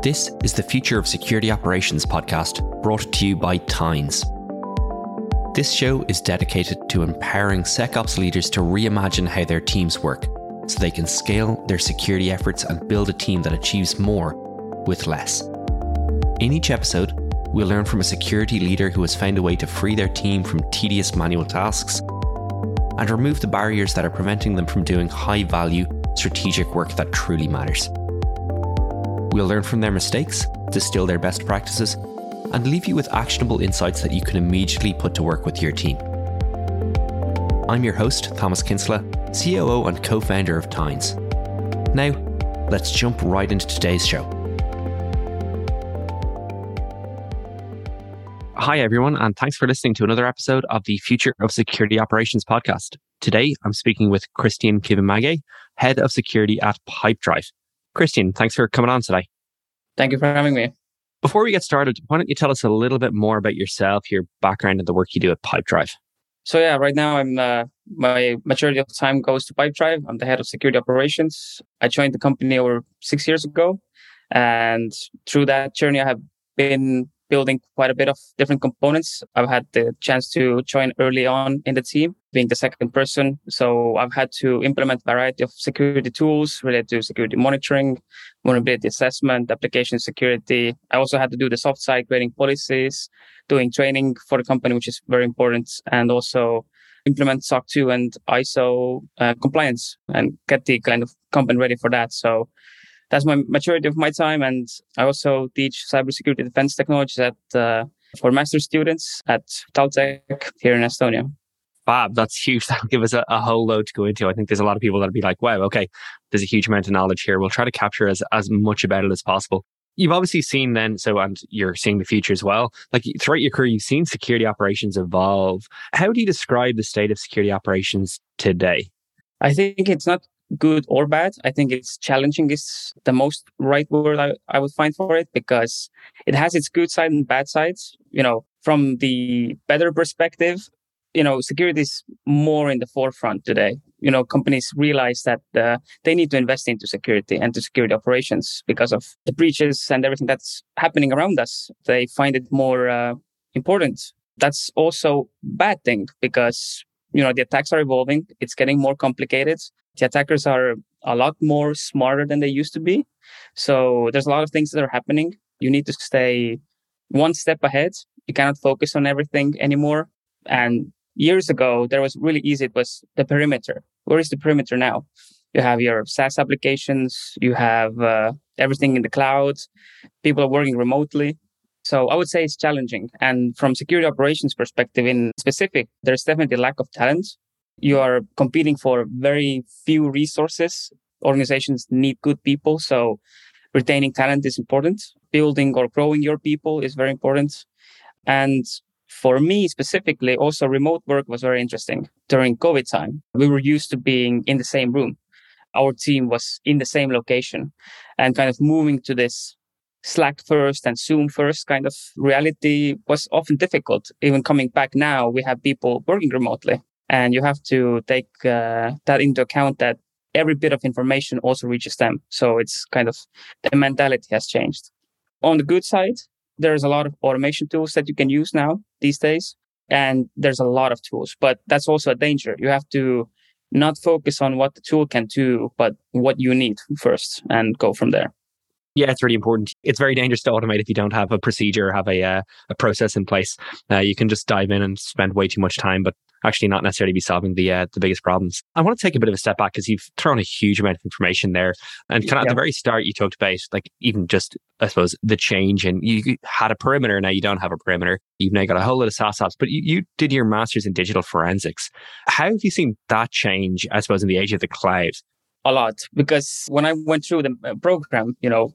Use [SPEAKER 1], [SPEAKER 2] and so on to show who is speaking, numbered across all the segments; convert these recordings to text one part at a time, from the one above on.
[SPEAKER 1] This is the Future of Security Operations podcast brought to you by Tines. This show is dedicated to empowering SecOps leaders to reimagine how their teams work so they can scale their security efforts and build a team that achieves more with less. In each episode, we'll learn from a security leader who has found a way to free their team from tedious manual tasks and remove the barriers that are preventing them from doing high value strategic work that truly matters. We'll learn from their mistakes, distill their best practices, and leave you with actionable insights that you can immediately put to work with your team. I'm your host, Thomas Kinsella, COO and co founder of Tines. Now, let's jump right into today's show. Hi, everyone, and thanks for listening to another episode of the Future of Security Operations podcast. Today, I'm speaking with Kristian Kivimägi, Head of Security at Pipedrive. Kristian, thanks for coming on today.
[SPEAKER 2] Thank you for having me.
[SPEAKER 1] Before we get started, why don't you tell us a little bit more about yourself, your background, and the work you do at Pipedrive?
[SPEAKER 2] So yeah, right now I'm uh, my majority of time goes to Pipedrive. I'm the head of security operations. I joined the company over six years ago, and through that journey, I have been building quite a bit of different components. I've had the chance to join early on in the team, being the second person. So I've had to implement a variety of security tools related to security monitoring, vulnerability assessment, application security. I also had to do the soft side creating policies, doing training for the company, which is very important, and also implement SOC 2 and ISO uh, compliance and get the kind of company ready for that. So that's my majority of my time. And I also teach cybersecurity defense technologies at uh, for master students at Taltech here in Estonia.
[SPEAKER 1] Bob, that's huge. That'll give us a, a, whole load to go into. I think there's a lot of people that'll be like, wow, okay, there's a huge amount of knowledge here. We'll try to capture as, as much about it as possible. You've obviously seen then, so, and you're seeing the future as well. Like throughout your career, you've seen security operations evolve. How do you describe the state of security operations today?
[SPEAKER 2] I think it's not good or bad. I think it's challenging is the most right word I, I would find for it because it has its good side and bad sides. You know, from the better perspective, you know, security is more in the forefront today. You know, companies realize that uh, they need to invest into security and to security operations because of the breaches and everything that's happening around us. They find it more uh, important. That's also bad thing because you know the attacks are evolving. It's getting more complicated the attackers are a lot more smarter than they used to be. So there's a lot of things that are happening. You need to stay one step ahead. You cannot focus on everything anymore. And years ago, there was really easy. It was the perimeter. Where is the perimeter now? You have your SaaS applications. You have uh, everything in the cloud. People are working remotely. So I would say it's challenging. And from security operations perspective in specific, there's definitely lack of talent you are competing for very few resources. Organizations need good people. So retaining talent is important. Building or growing your people is very important. And for me specifically, also remote work was very interesting during COVID time. We were used to being in the same room. Our team was in the same location and kind of moving to this Slack first and Zoom first kind of reality was often difficult. Even coming back now, we have people working remotely and you have to take uh, that into account that every bit of information also reaches them. So it's kind of the mentality has changed. On the good side, there's a lot of automation tools that you can use now these days. And there's a lot of tools, but that's also a danger. You have to not focus on what the tool can do, but what you need first and go from there.
[SPEAKER 1] Yeah, it's really important. It's very dangerous to automate if you don't have a procedure, have a uh, a process in place. Uh, you can just dive in and spend way too much time, but actually not necessarily be solving the uh, the biggest problems. I want to take a bit of a step back because you've thrown a huge amount of information there, and kind of at the very start you talked about like even just I suppose the change and you had a perimeter now you don't have a perimeter. You've now got a whole lot of SaaS apps, but you, you did your masters in digital forensics. How have you seen that change? I suppose in the age of the cloud.
[SPEAKER 2] A lot because when I went through the uh, program, you know,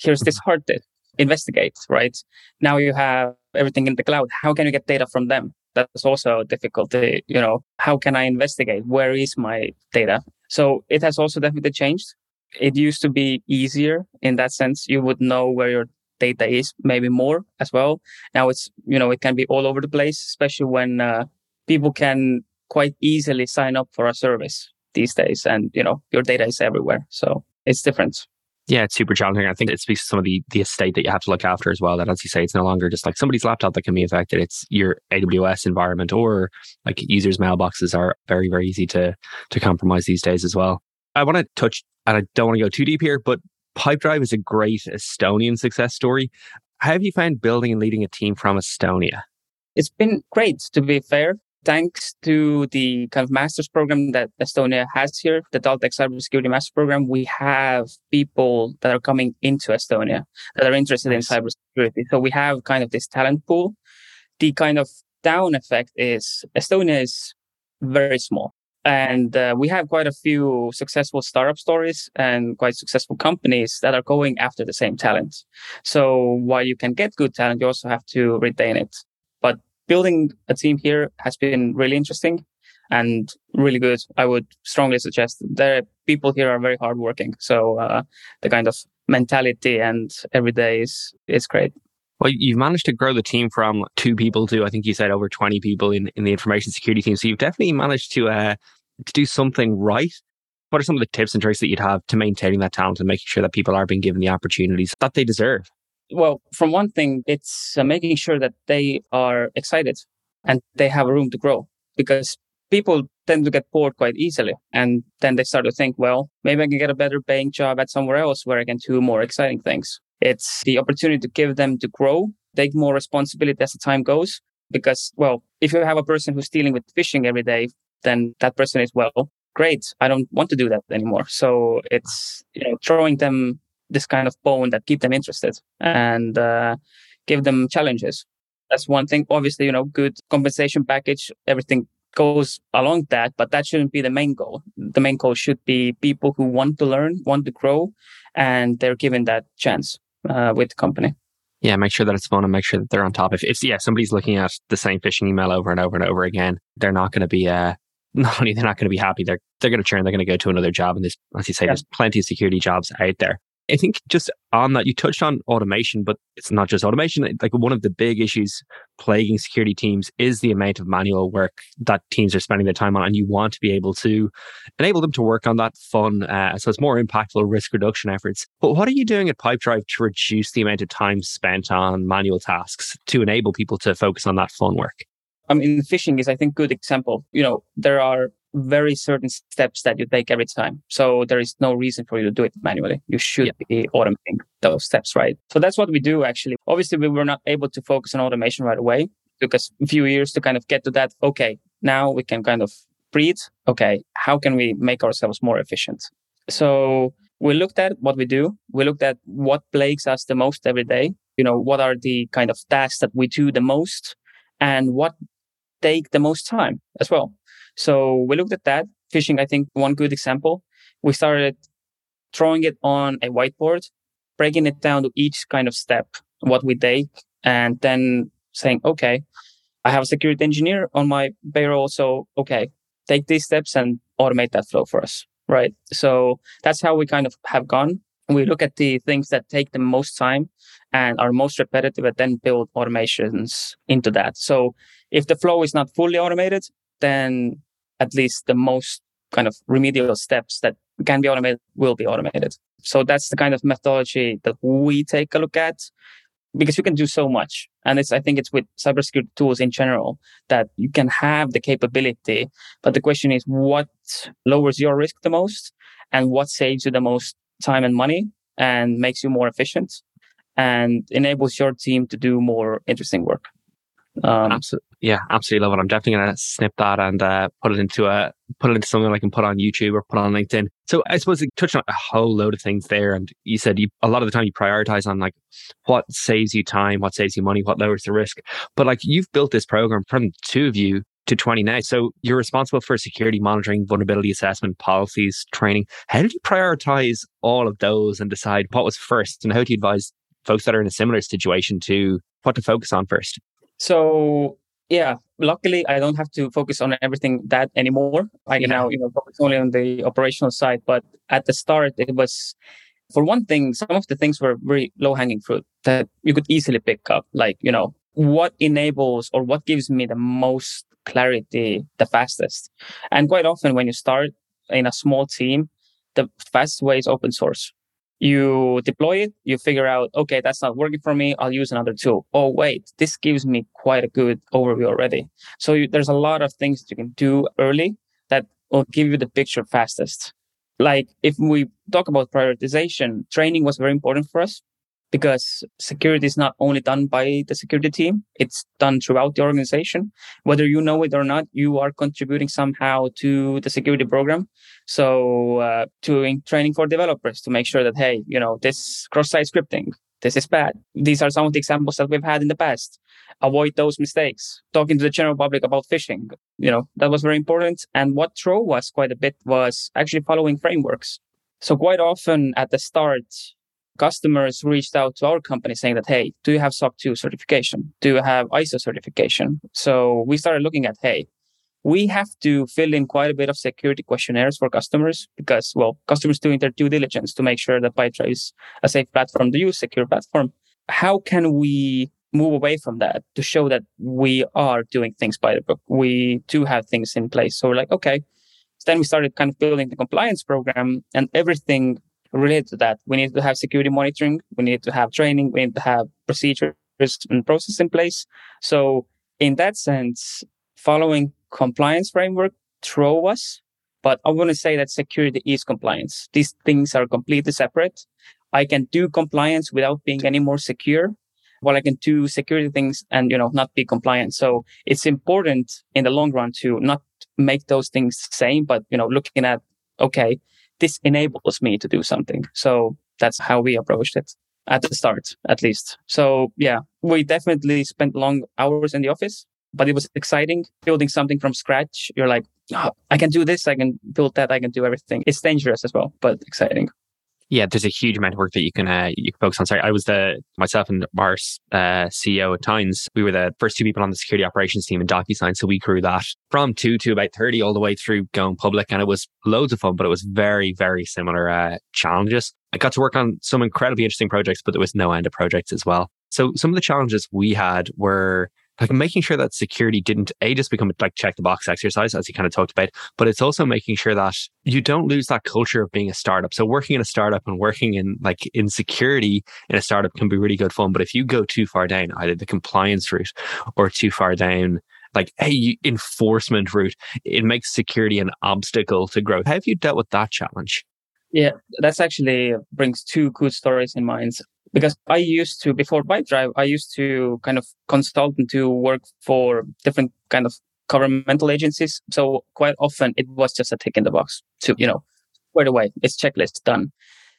[SPEAKER 2] here's this mm-hmm. hard to investigate, right? Now you have everything in the cloud. How can you get data from them? That's also a difficulty. You know, how can I investigate? Where is my data? So it has also definitely changed. It used to be easier in that sense. You would know where your data is, maybe more as well. Now it's, you know, it can be all over the place, especially when uh, people can quite easily sign up for a service these days and, you know, your data is everywhere. So it's different.
[SPEAKER 1] Yeah, it's super challenging. I think it speaks to some of the, the estate that you have to look after as well. That, as you say, it's no longer just like somebody's laptop that can be affected. It's your AWS environment or like users' mailboxes are very, very easy to to compromise these days as well. I want to touch, and I don't want to go too deep here, but Pipedrive is a great Estonian success story. How have you found building and leading a team from Estonia?
[SPEAKER 2] It's been great, to be fair thanks to the kind of master's program that Estonia has here, the Taltech Cybersecurity Master Program, we have people that are coming into Estonia that are interested nice. in cybersecurity. So we have kind of this talent pool. The kind of down effect is Estonia is very small. And uh, we have quite a few successful startup stories and quite successful companies that are going after the same talent. So while you can get good talent, you also have to retain it building a team here has been really interesting and really good. I would strongly suggest the people here are very hardworking. So uh, the kind of mentality and every day is is great.
[SPEAKER 1] Well, you've managed to grow the team from two people to I think you said over twenty people in, in the information security team. So you've definitely managed to uh, to do something right. What are some of the tips and tricks that you'd have to maintaining that talent and making sure that people are being given the opportunities that they deserve?
[SPEAKER 2] Well, from one thing, it's uh, making sure that they are excited and they have room to grow because people tend to get bored quite easily. And then they start to think, well, maybe I can get a better paying job at somewhere else where I can do more exciting things. It's the opportunity to give them to grow, take more responsibility as the time goes. Because, well, if you have a person who's dealing with phishing every day, then that person is, well, great. I don't want to do that anymore. So it's, you know, throwing them this kind of bone that keep them interested and uh, give them challenges. That's one thing. Obviously, you know, good compensation package, everything goes along that, but that shouldn't be the main goal. The main goal should be people who want to learn, want to grow, and they're given that chance uh, with the company.
[SPEAKER 1] Yeah, make sure that it's fun and make sure that they're on top. If, if yeah, somebody's looking at the same phishing email over and over and over again, they're not going to be uh, not only they're not going to be happy, they're they're going to churn. They're going to go to another job, and there's, as you say, yeah. there's plenty of security jobs out there. I think just on that, you touched on automation, but it's not just automation. Like one of the big issues plaguing security teams is the amount of manual work that teams are spending their time on. And you want to be able to enable them to work on that fun, uh, so it's more impactful risk reduction efforts. But what are you doing at Pipedrive to reduce the amount of time spent on manual tasks to enable people to focus on that fun work?
[SPEAKER 2] I mean, phishing is, I think, good example. You know, there are very certain steps that you take every time. So there is no reason for you to do it manually. You should yeah. be automating those steps, right? So that's what we do actually. Obviously, we were not able to focus on automation right away. It took us a few years to kind of get to that. Okay, now we can kind of breathe. Okay, how can we make ourselves more efficient? So we looked at what we do. We looked at what plagues us the most every day. You know, what are the kind of tasks that we do the most and what take the most time as well. So we looked at that. Phishing, I think, one good example. We started throwing it on a whiteboard, breaking it down to each kind of step, what we take, and then saying, okay, I have a security engineer on my payroll. So, okay, take these steps and automate that flow for us. Right. So that's how we kind of have gone. We look at the things that take the most time and are most repetitive and then build automations into that. So if the flow is not fully automated, then at least the most kind of remedial steps that can be automated will be automated. So that's the kind of methodology that we take a look at because you can do so much. And it's, I think it's with cybersecurity tools in general that you can have the capability. But the question is what lowers your risk the most and what saves you the most time and money and makes you more efficient and enables your team to do more interesting work.
[SPEAKER 1] Um, yeah, absolutely love it. I'm definitely gonna snip that and uh, put it into a put it into something I can put on YouTube or put on LinkedIn. So I suppose you touched on a whole load of things there, and you said you a lot of the time you prioritize on like what saves you time, what saves you money, what lowers the risk. But like you've built this program from two of you to 20 now. So you're responsible for security monitoring, vulnerability assessment, policies, training. How did you prioritize all of those and decide what was first? And how do you advise folks that are in a similar situation to what to focus on first?
[SPEAKER 2] So yeah, luckily I don't have to focus on everything that anymore. I yeah. now, you know, focus only on the operational side. But at the start, it was, for one thing, some of the things were very low hanging fruit that you could easily pick up. Like, you know, what enables or what gives me the most clarity the fastest? And quite often when you start in a small team, the fastest way is open source You deploy it, you figure out, okay, that's not working for me. I'll use another tool. Oh, wait, this gives me quite a good overview already. So you, there's a lot of things you can do early that will give you the picture fastest. Like if we talk about prioritization, training was very important for us because security is not only done by the security team, it's done throughout the organization. Whether you know it or not, you are contributing somehow to the security program. So, uh, doing training for developers to make sure that, hey, you know, this cross site scripting, this is bad. These are some of the examples that we've had in the past. Avoid those mistakes. Talking to the general public about phishing, you know, that was very important. And what drove us quite a bit was actually following frameworks. So quite often at the start, customers reached out to our company saying that, hey, do you have SOC 2 certification? Do you have ISO certification? So we started looking at, hey, we have to fill in quite a bit of security questionnaires for customers because, well, customers doing their due diligence to make sure that Pipedrive is a safe platform to use, secure platform. How can we move away from that to show that we are doing things by the book? We do have things in place. So we're like, okay. Then we started kind of building the compliance program and everything related to that. We need to have security monitoring. We need to have training. We need to have procedures and process in place. So in that sense, following compliance framework throw us, but I want to say that security is compliance. These things are completely separate. I can do compliance without being any more secure while I can do security things and, you know, not be compliant. So it's important in the long run to not make those things the same, but, you know, looking at, okay, this enables me to do something. So that's how we approached it at the start, at least. So yeah, we definitely spent long hours in the office, but it was exciting building something from scratch. You're like, oh, I can do this. I can build that. I can do everything. It's dangerous as well, but exciting
[SPEAKER 1] yeah, there's a huge amount of work that you can uh, you can focus on. Sorry, I was the myself and our uh, CEO at Tines. We were the first two people on the security operations team in DocuSign, so we grew that from two to about thirty all the way through going public, and it was loads of fun. But it was very very similar uh, challenges. I got to work on some incredibly interesting projects, but there was no end of projects as well. So some of the challenges we had were like making sure that security didn't a just become a like check the box exercise as you kind of talked about but it's also making sure that you don't lose that culture of being a startup. So working in a startup and working in like in security in a startup can be really good fun but if you go too far down either the compliance route or too far down like hey enforcement route it makes security an obstacle to growth. How have you dealt with that challenge?
[SPEAKER 2] Yeah that's actually brings two good stories in mind because I used to before Pipedrive, I used to kind of consult and to work for different kind of governmental agencies. So quite often it was just a tick in the box to, you know, right away, it's checklist done.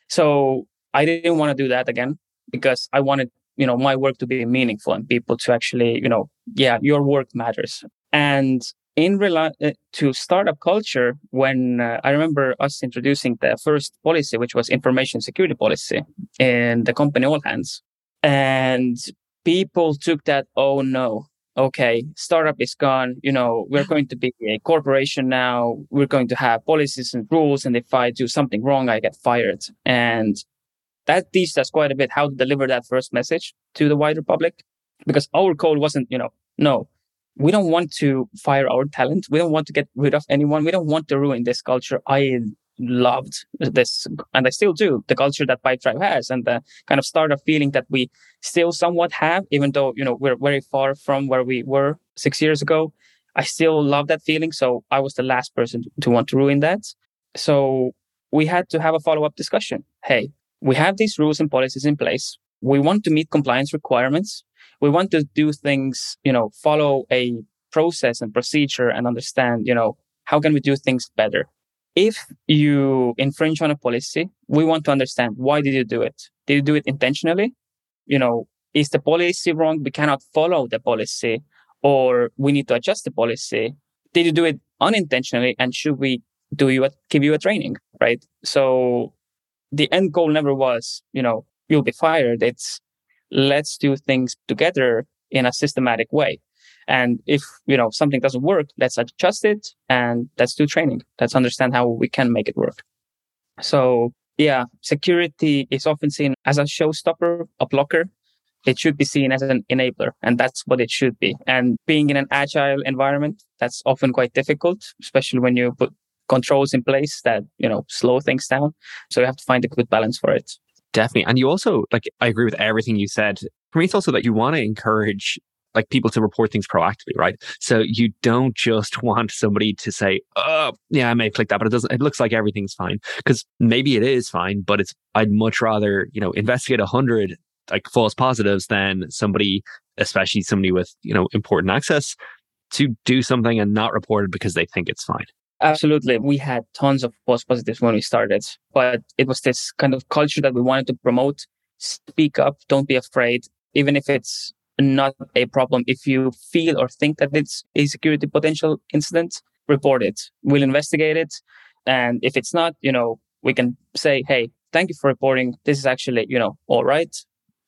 [SPEAKER 2] So I didn't want to do that again because I wanted, you know, my work to be meaningful and people to actually, you know, yeah, your work matters. And in rela- uh, to startup culture when uh, i remember us introducing the first policy which was information security policy in the company all hands. And people took that oh no okay startup is gone. You know we're going to be a corporation now. We're going to have policies and rules and if i do something wrong i get fired. And that teaches us quite a bit how to deliver that first message to the wider public because our code wasn't you know no we don't want to fire our talent. We don't want to get rid of anyone. We don't want to ruin this culture. I loved this, and I still do, the culture that Pipedrive has and the kind of startup feeling that we still somewhat have, even though, you know, we're very far from where we were six years ago. I still love that feeling. So I was the last person to want to ruin that. So we had to have a follow up discussion. Hey, we have these rules and policies in place. We want to meet compliance requirements we want to do things, you know, follow a process and procedure and understand, you know, how can we do things better? If you infringe on a policy, we want to understand why did you do it? Did you do it intentionally? You know, is the policy wrong? We cannot follow the policy or we need to adjust the policy. Did you do it unintentionally? And should we do you give you a training? Right. So the end goal never was, you know, you'll be fired. It's let's do things together in a systematic way. And if, you know, something doesn't work, let's adjust it and let's do training. Let's understand how we can make it work. So yeah, security is often seen as a showstopper, a blocker. It should be seen as an enabler and that's what it should be. And being in an agile environment, that's often quite difficult, especially when you put controls in place that, you know, slow things down. So you have to find a good balance for it.
[SPEAKER 1] Definitely. And you also, like, I agree with everything you said. For me, it's also that you want to encourage like people to report things proactively, right? So you don't just want somebody to say, "Oh, yeah, I may click that, but it doesn't. It looks like everything's fine," because maybe it is fine, but it's. I'd much rather you know investigate a hundred like false positives than somebody, especially somebody with you know important access, to do something and not report it because they think it's fine.
[SPEAKER 2] Absolutely. We had tons of false positives when we started, but it was this kind of culture that we wanted to promote. Speak up. Don't be afraid. Even if it's not a problem. If you feel or think that it's a security potential incident, report it. We'll investigate it. And if it's not, you know, we can say, Hey, thank you for reporting. This is actually, you know, all right.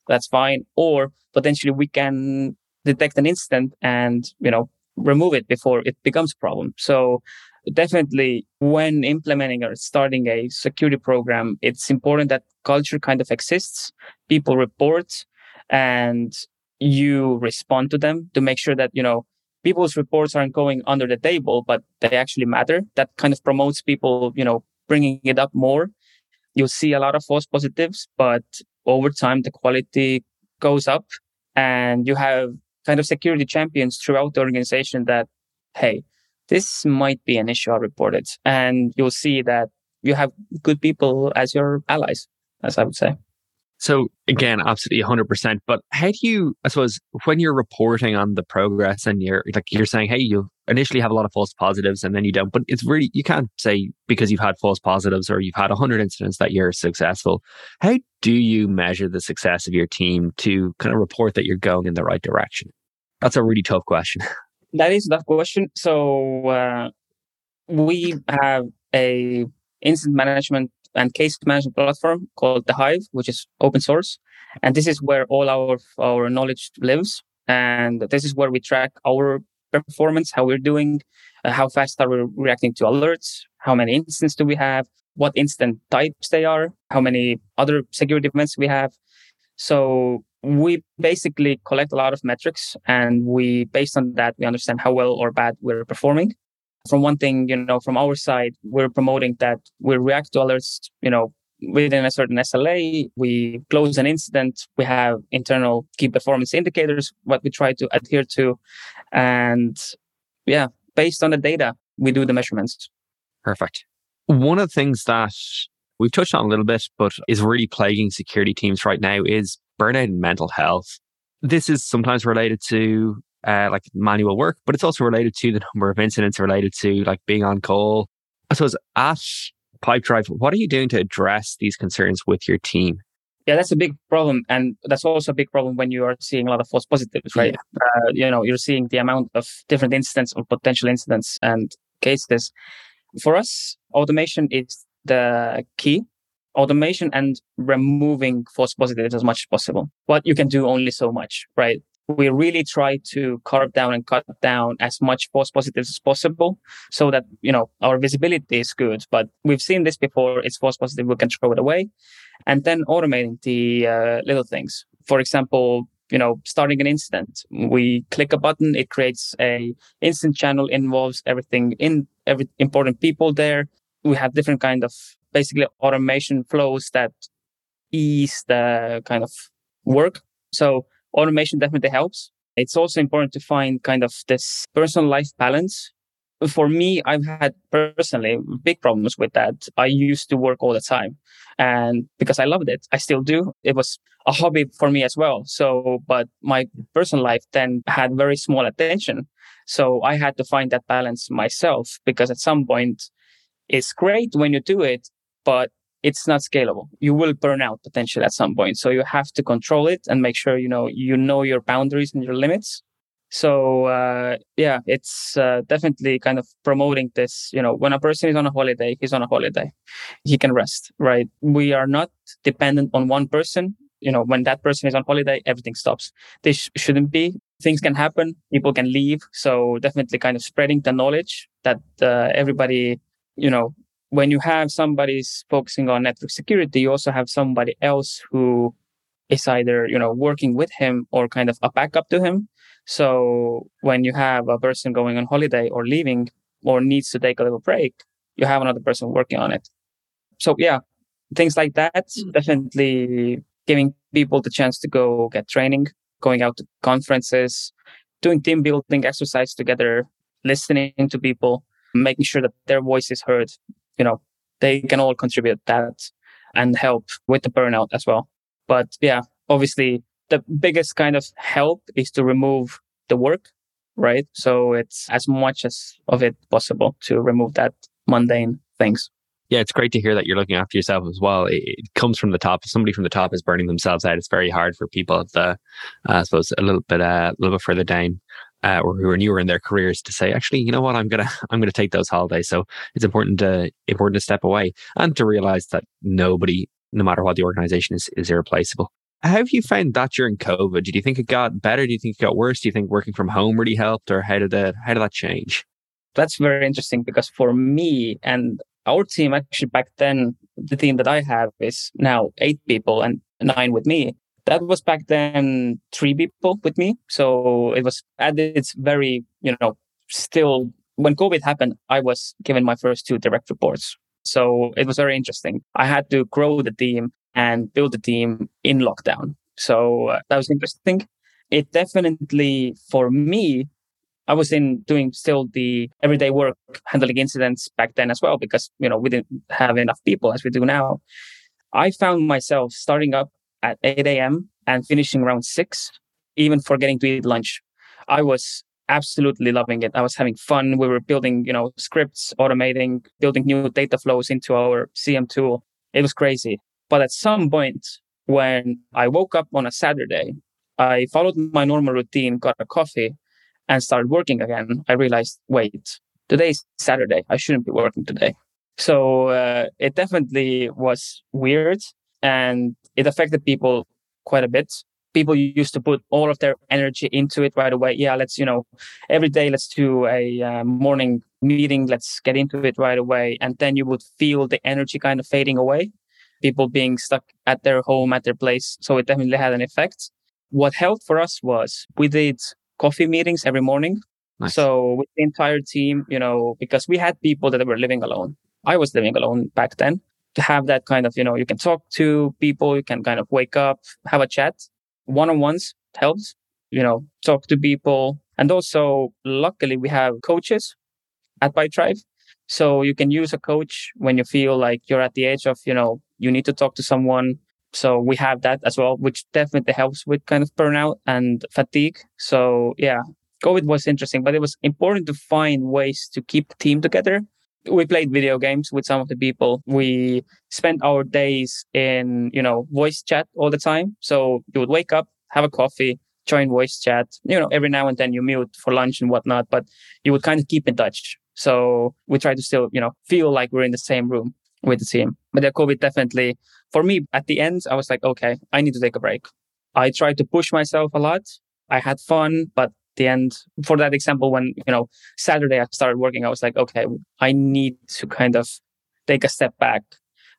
[SPEAKER 2] That's fine. Or potentially we can detect an incident and, you know, remove it before it becomes a problem. So definitely when implementing or starting a security program, it's important that culture kind of exists. People report and you respond to them to make sure that, you know, people's reports aren't going under the table, but they actually matter. That kind of promotes people, you know, bringing it up more. You'll see a lot of false positives, but over time, the quality goes up and you have kind of security champions throughout the organization that, hey, this might be an issue I reported. And you'll see that you have good people as your allies, as I would say.
[SPEAKER 1] So again, absolutely 100%. But how do you, I suppose, when you're reporting on the progress and you're like, you're saying, hey, you initially have a lot of false positives and then you don't, but it's really, you can't say because you've had false positives or you've had 100 incidents that you're successful. How do you measure the success of your team to kind of report that you're going in the right direction? That's a really tough question.
[SPEAKER 2] That is tough question. So uh, we have a incident management and case management platform called the Hive, which is open source. And this is where all our, our knowledge lives. And this is where we track our performance, how we're doing, uh, how fast are we reacting to alerts, how many incidents do we have, what incident types they are, how many other security events we have. So we basically collect a lot of metrics and we, based on that, we understand how well or bad we're performing from one thing, you know, from our side, we're promoting that we react to alerts, you know, within a certain SLA. We close an incident. We have internal key performance indicators, what we try to adhere to. And yeah, based on the data, we do the measurements.
[SPEAKER 1] Perfect. One of the things that we've touched on a little bit, but is really plaguing security teams right now is burnout and mental health. This is sometimes related to uh, like manual work, but it's also related to the number of incidents related to like being on call. I suppose at Pipedrive, what are you doing to address these concerns with your team?
[SPEAKER 2] Yeah, that's a big problem. And that's also a big problem when you are seeing a lot of false positives, right? Yeah. Uh, you know, you're seeing the amount of different incidents or potential incidents and cases. For us, automation is the key automation and removing false positives as much as possible. But you can do only so much, right? we really try to carve down and cut down as much false positives as possible so that, you know, our visibility is good. But we've seen this before. It's false positive. We can throw it away and then automating the uh, little things. For example, you know, starting an incident, we click a button. It creates a instant channel, involves everything in every important people there. We have different kind of basically automation flows that ease the kind of work. So automation definitely helps. It's also important to find kind of this personal life balance. For me, I've had personally big problems with that. I used to work all the time and because I loved it, I still do. It was a hobby for me as well. So, but my personal life then had very small attention. So I had to find that balance myself because at some point it's great when you do it, but it's not scalable. You will burn out potentially at some point. So you have to control it and make sure you know you know your boundaries and your limits. So uh, yeah, it's uh, definitely kind of promoting this. You know, when a person is on a holiday, he's on a holiday. He can rest, right? We are not dependent on one person. You know, when that person is on holiday, everything stops. This shouldn't be. Things can happen. People can leave. So definitely kind of spreading the knowledge that uh, everybody, you know, when you have somebody focusing on network security, you also have somebody else who is either, you know, working with him or kind of a backup to him. So when you have a person going on holiday or leaving or needs to take a little break, you have another person working on it. So yeah, things like that. Mm. Definitely giving people the chance to go get training, going out to conferences, doing team building exercise together, listening to people, making sure that their voice is heard. You know, they can all contribute that and help with the burnout as well. But yeah, obviously the biggest kind of help is to remove the work, right? So it's as much as of it possible to remove that mundane things.
[SPEAKER 1] Yeah, it's great to hear that you're looking after yourself as well. It, it comes from the top. If somebody from the top is burning themselves out, it's very hard for people at the, uh, I suppose, a little bit, uh, a little bit further down, uh, or who are newer in their careers to say, actually, you know what, I'm gonna, I'm gonna take those holidays. So it's important to, important to step away and to realize that nobody, no matter what the organization is, is irreplaceable. How have you found that during COVID? Did you think it got better? Do you think it got worse? Do you think working from home really helped, or how did that, how did that change?
[SPEAKER 2] That's very interesting because for me and our team actually back then, the team that I have is now eight people and nine with me. That was back then three people with me. So it was at its very, you know, still when COVID happened, I was given my first two direct reports. So it was very interesting. I had to grow the team and build the team in lockdown. So uh, that was interesting. It definitely, for me, I was in doing still the everyday work, handling incidents back then as well, because, you know, we didn't have enough people as we do now. I found myself starting up at 8 a.m. and finishing around six, even forgetting to eat lunch. I was absolutely loving it. I was having fun. We were building, you know, scripts, automating, building new data flows into our SIEM tool. It was crazy. But at some point when I woke up on a Saturday, I followed my normal routine, got a coffee, and started working again, I realized, wait, today's Saturday. I shouldn't be working today. So uh, it definitely was weird and it affected people quite a bit. People used to put all of their energy into it right away. Yeah, let's, you know, every day, let's do a uh, morning meeting. Let's get into it right away. And then you would feel the energy kind of fading away, people being stuck at their home, at their place. So it definitely had an effect. What helped for us was we did coffee meetings every morning. Nice. So with the entire team, you know, because we had people that were living alone. I was living alone back then. Have that kind of, you know, you can talk to people, you can kind of wake up, have a chat. One on ones helps, you know, talk to people. And also, luckily, we have coaches at Pipedrive. So you can use a coach when you feel like you're at the edge of, you know, you need to talk to someone. So we have that as well, which definitely helps with kind of burnout and fatigue. So yeah, COVID was interesting, but it was important to find ways to keep the team together. We played video games with some of the people. We spent our days in, you know, voice chat all the time. So you would wake up, have a coffee, join voice chat. You know, every now and then you mute for lunch and whatnot, but you would kind of keep in touch. So we try to still, you know, feel like we're in the same room with the team. But the COVID definitely, for me, at the end, I was like, okay, I need to take a break. I tried to push myself a lot. I had fun, but the end, for that example, when, you know, Saturday I started working, I was like, okay, I need to kind of take a step back.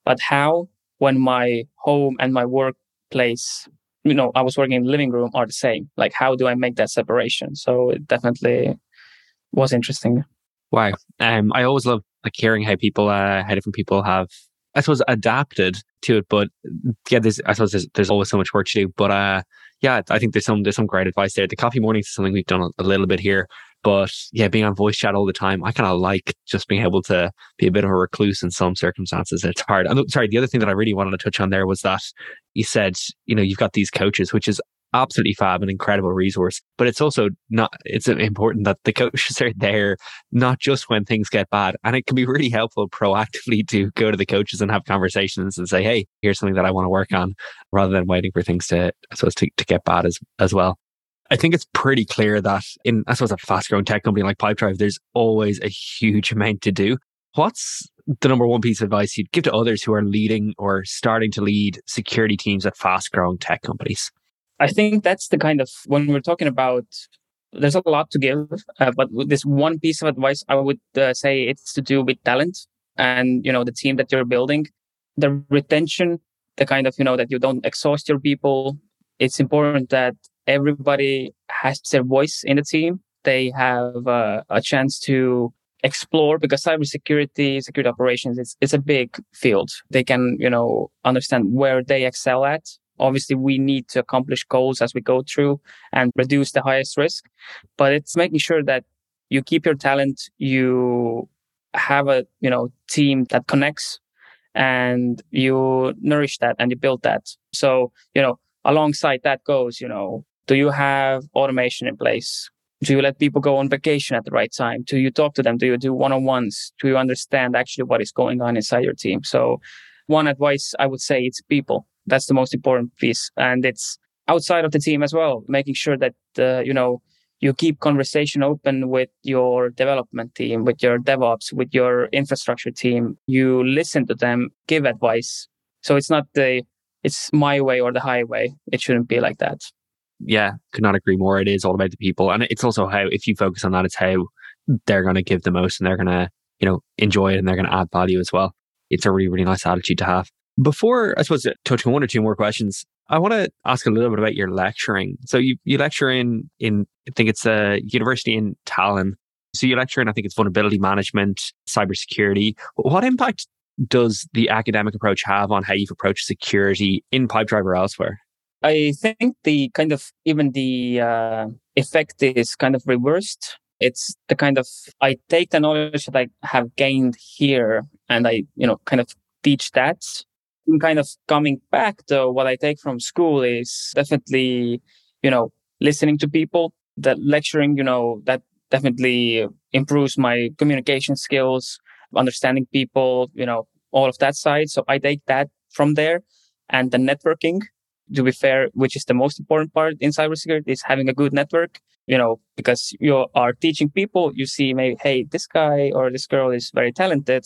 [SPEAKER 2] But how when my home and my workplace, you know, I was working in the living room are the same? Like, how do I make that separation? So it definitely was interesting.
[SPEAKER 1] Wow. Um, I always love like hearing how people, uh, how different people have, I suppose, adapted to it. But yeah, there's, I suppose there's, there's always so much work to do. But uh, yeah, I think there's some, there's some great advice there. The coffee mornings is something we've done a, little bit here. But yeah, being on voice chat all the time, I kind of like just being able to be a bit of a recluse in some circumstances. It's hard. And sorry, the other thing that I really wanted to touch on there was that you said, you know, you've got these coaches, which is absolutely fab and incredible resource. But it's also not, it's important that the coaches are there, not just when things get bad. And it can be really helpful proactively to go to the coaches and have conversations and say, Hey, here's something that I want to work on rather than waiting for things to, I suppose, to, to get bad as, as well. I think it's pretty clear that in, I suppose, a fast growing tech company like Pipedrive, there's always a huge amount to do. What's the number one piece of advice you'd give to others who are leading or starting to lead security teams at fast growing tech companies?
[SPEAKER 2] I think that's the kind of when we're talking about. There's a lot to give, uh, but this one piece of advice I would uh, say it's to do with talent and you know the team that you're building, the retention, the kind of you know that you don't exhaust your people. It's important that everybody has their voice in the team. They have uh, a chance to explore because cybersecurity, security operations, it's, it's a big field. They can, you know, understand where they excel at. Obviously, we need to accomplish goals as we go through and reduce the highest risk, but it's making sure that you keep your talent, you have a, you know, team that connects and you nourish that and you build that. So, you know, alongside that goes, you know, do you have automation in place? Do you let people go on vacation at the right time? Do you talk to them? Do you do one on ones? Do you understand actually what is going on inside your team? So, one advice I would say it's people. That's the most important piece. And it's outside of the team as well, making sure that, uh, you know, you keep conversation open with your development team, with your DevOps, with your infrastructure team. You listen to them, give advice. So it's not the, it's my way or the highway. It shouldn't be like that
[SPEAKER 1] yeah, could not agree more. It is all about the people. And it's also how, if you focus on that, it's how they're going to give the most and they're going to, you know, enjoy it and they're going to add value as well. It's a really, really nice attitude to have. Before, I suppose, touching one or two more questions, I want to ask a little bit about your lecturing. So you, you lecture in, in, I think it's a university in Tallinn. So you lecture in, I think it's vulnerability management, cybersecurity. What impact does the academic approach have on how you've approached security in Pipedrive or elsewhere?
[SPEAKER 2] I think the kind of even the uh, effect is kind of reversed. It's the kind of I take the knowledge that I have gained here and I, you know, kind of teach that. Kind of coming back though, what I take from school is definitely, you know, listening to people. That lecturing, you know, that definitely improves my communication skills, understanding people, you know, all of that side. So I take that from there and the networking to be fair, which is the most important part in cybersecurity is having a good network, you know, because you are teaching people, you see maybe, hey, this guy or this girl is very talented.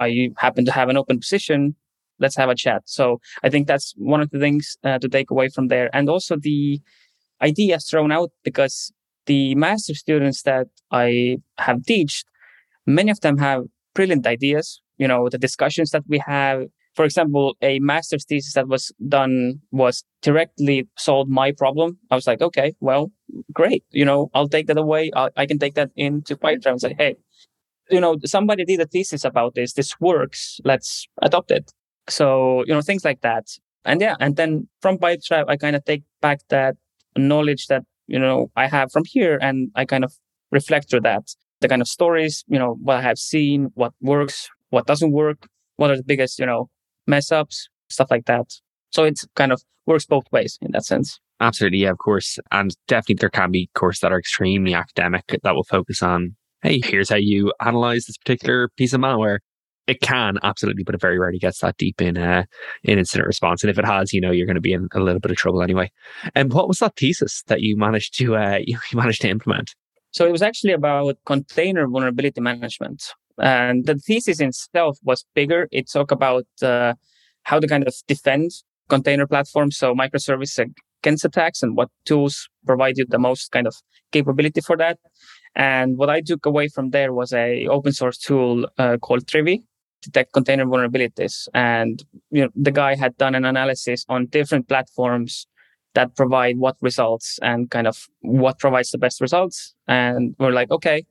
[SPEAKER 2] I happen to have an open position. Let's have a chat. So I think that's one of the things uh, to take away from there. And also the ideas thrown out because the master students that I have taught, many of them have brilliant ideas. You know, the discussions that we have for example, a master's thesis that was done was directly solved my problem. I was like, okay, well, great. You know, I'll take that away. I'll, i can take that into Pipedrive and say, hey, you know, somebody did a thesis about this. This works. Let's adopt it. So, you know, things like that. And yeah, and then from Pipedrive, I kind of take back that knowledge that, you know, I have from here and I kind of reflect through that. The kind of stories, you know, what I have seen, what works, what doesn't work, what are the biggest, you know, mess ups, stuff like that. So it kind of works both ways in that sense.
[SPEAKER 1] Absolutely, yeah, of course. And definitely there can be courses that are extremely academic that will focus on, hey, here's how you analyze this particular piece of malware. It can absolutely, but it very rarely gets that deep in uh, in incident response. And if it has, you know, you're going to be in a little bit of trouble anyway. And what was that thesis that you managed to uh, you managed to implement?
[SPEAKER 2] So it was actually about container vulnerability management. And the thesis itself was bigger. It talked about uh, how to kind of defend container platforms, so microservice against attacks, and what tools provide you the most kind of capability for that. And what I took away from there was a open source tool uh, called Trivy detect container vulnerabilities. And you know, the guy had done an analysis on different platforms that provide what results and kind of what provides the best results. And we're like, okay,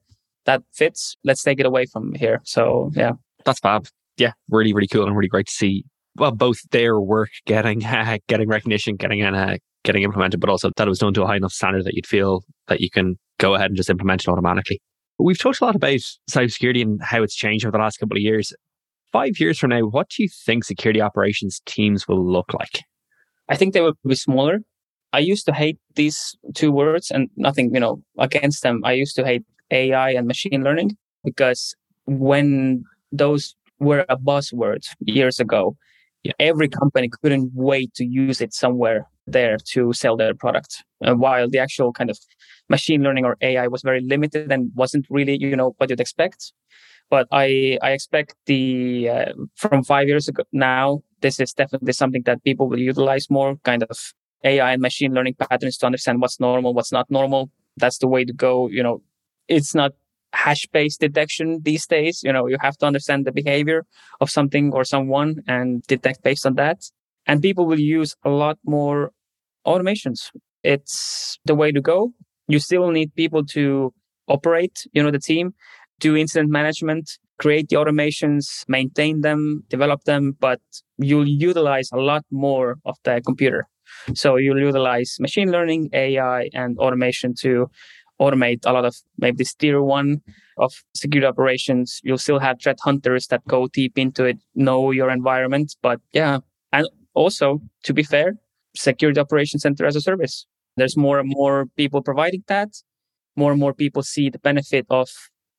[SPEAKER 2] that fits. Let's take it away from here. So yeah,
[SPEAKER 1] that's fab. Yeah, really, really cool and really great to see. Well, both their work getting getting recognition, getting uh, getting implemented, but also that it was done to a high enough standard that you'd feel that you can go ahead and just implement it automatically. We've talked a lot about cybersecurity and how it's changed over the last couple of years. Five years from now, what do you think security operations teams will look like?
[SPEAKER 2] I think they will be smaller. I used to hate these two words and nothing, you know, against them. I used to hate AI and machine learning because when those were a buzzword years ago, yeah. every company couldn't wait to use it somewhere there to sell their product. Uh, while the actual kind of machine learning or AI was very limited and wasn't really, you know, what you'd expect. But I, I expect the uh, from five years ago now, this is definitely something that people will utilize more, kind of AI and machine learning patterns to understand what's normal, what's not normal. That's the way to go. You know, it's not hash based detection these days. You know, you have to understand the behavior of something or someone and detect based on that. And people will use a lot more automations. It's the way to go. You still need people to operate, you know, the team do incident management, create the automations, maintain them, develop them, but you'll utilize a lot more of the computer. So you'll utilize machine learning, AI, and automation to automate a lot of maybe this tier one of security operations. You'll still have threat hunters that go deep into it, know your environment. But yeah. And also, to be fair, security operations center as a service. There's more and more people providing that. More and more people see the benefit of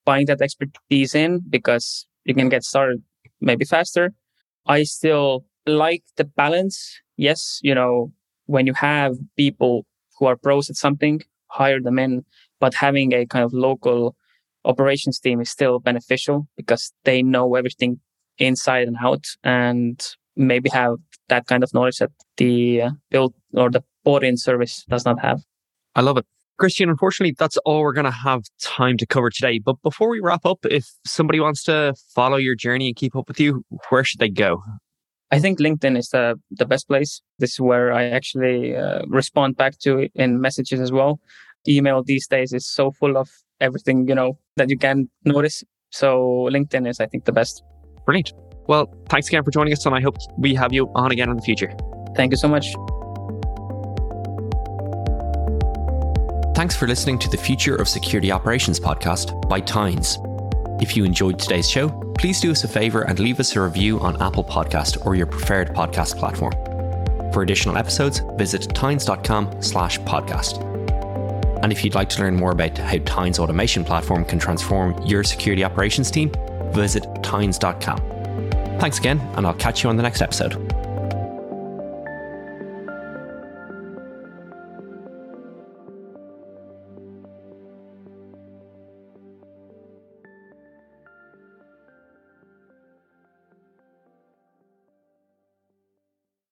[SPEAKER 2] buying that expertise in because you can get started maybe faster. I still like the balance. Yes, you know, when you have people who are pros at something, hire them in, but having a kind of local operations team is still beneficial because they know everything inside and out and maybe have that kind of knowledge that the uh, build or the bought in service does not have.
[SPEAKER 1] I love it. Kristian, unfortunately, that's all we're going to have time to cover today. But before we wrap up, if somebody wants to follow your journey and keep up with you, where should they go?
[SPEAKER 2] I think LinkedIn is the, the best place. This is where I actually uh, respond back to in messages as well. Email these days is so full of everything, you know, that you can notice. So LinkedIn is, I think, the best.
[SPEAKER 1] Brilliant. Well, thanks again for joining us, and I hope we have you on again in the future.
[SPEAKER 2] Thank you so much.
[SPEAKER 1] Thanks for listening to the Future of Security Operations podcast by Tines. If you enjoyed today's show, please do us a favor and leave us a review on Apple Podcast or your preferred podcast platform. For additional episodes, visit tines.com slash podcast. And if you'd like to learn more about how Tines automation platform can transform your security operations team, visit tines.com. Thanks again, and I'll catch you on the next episode.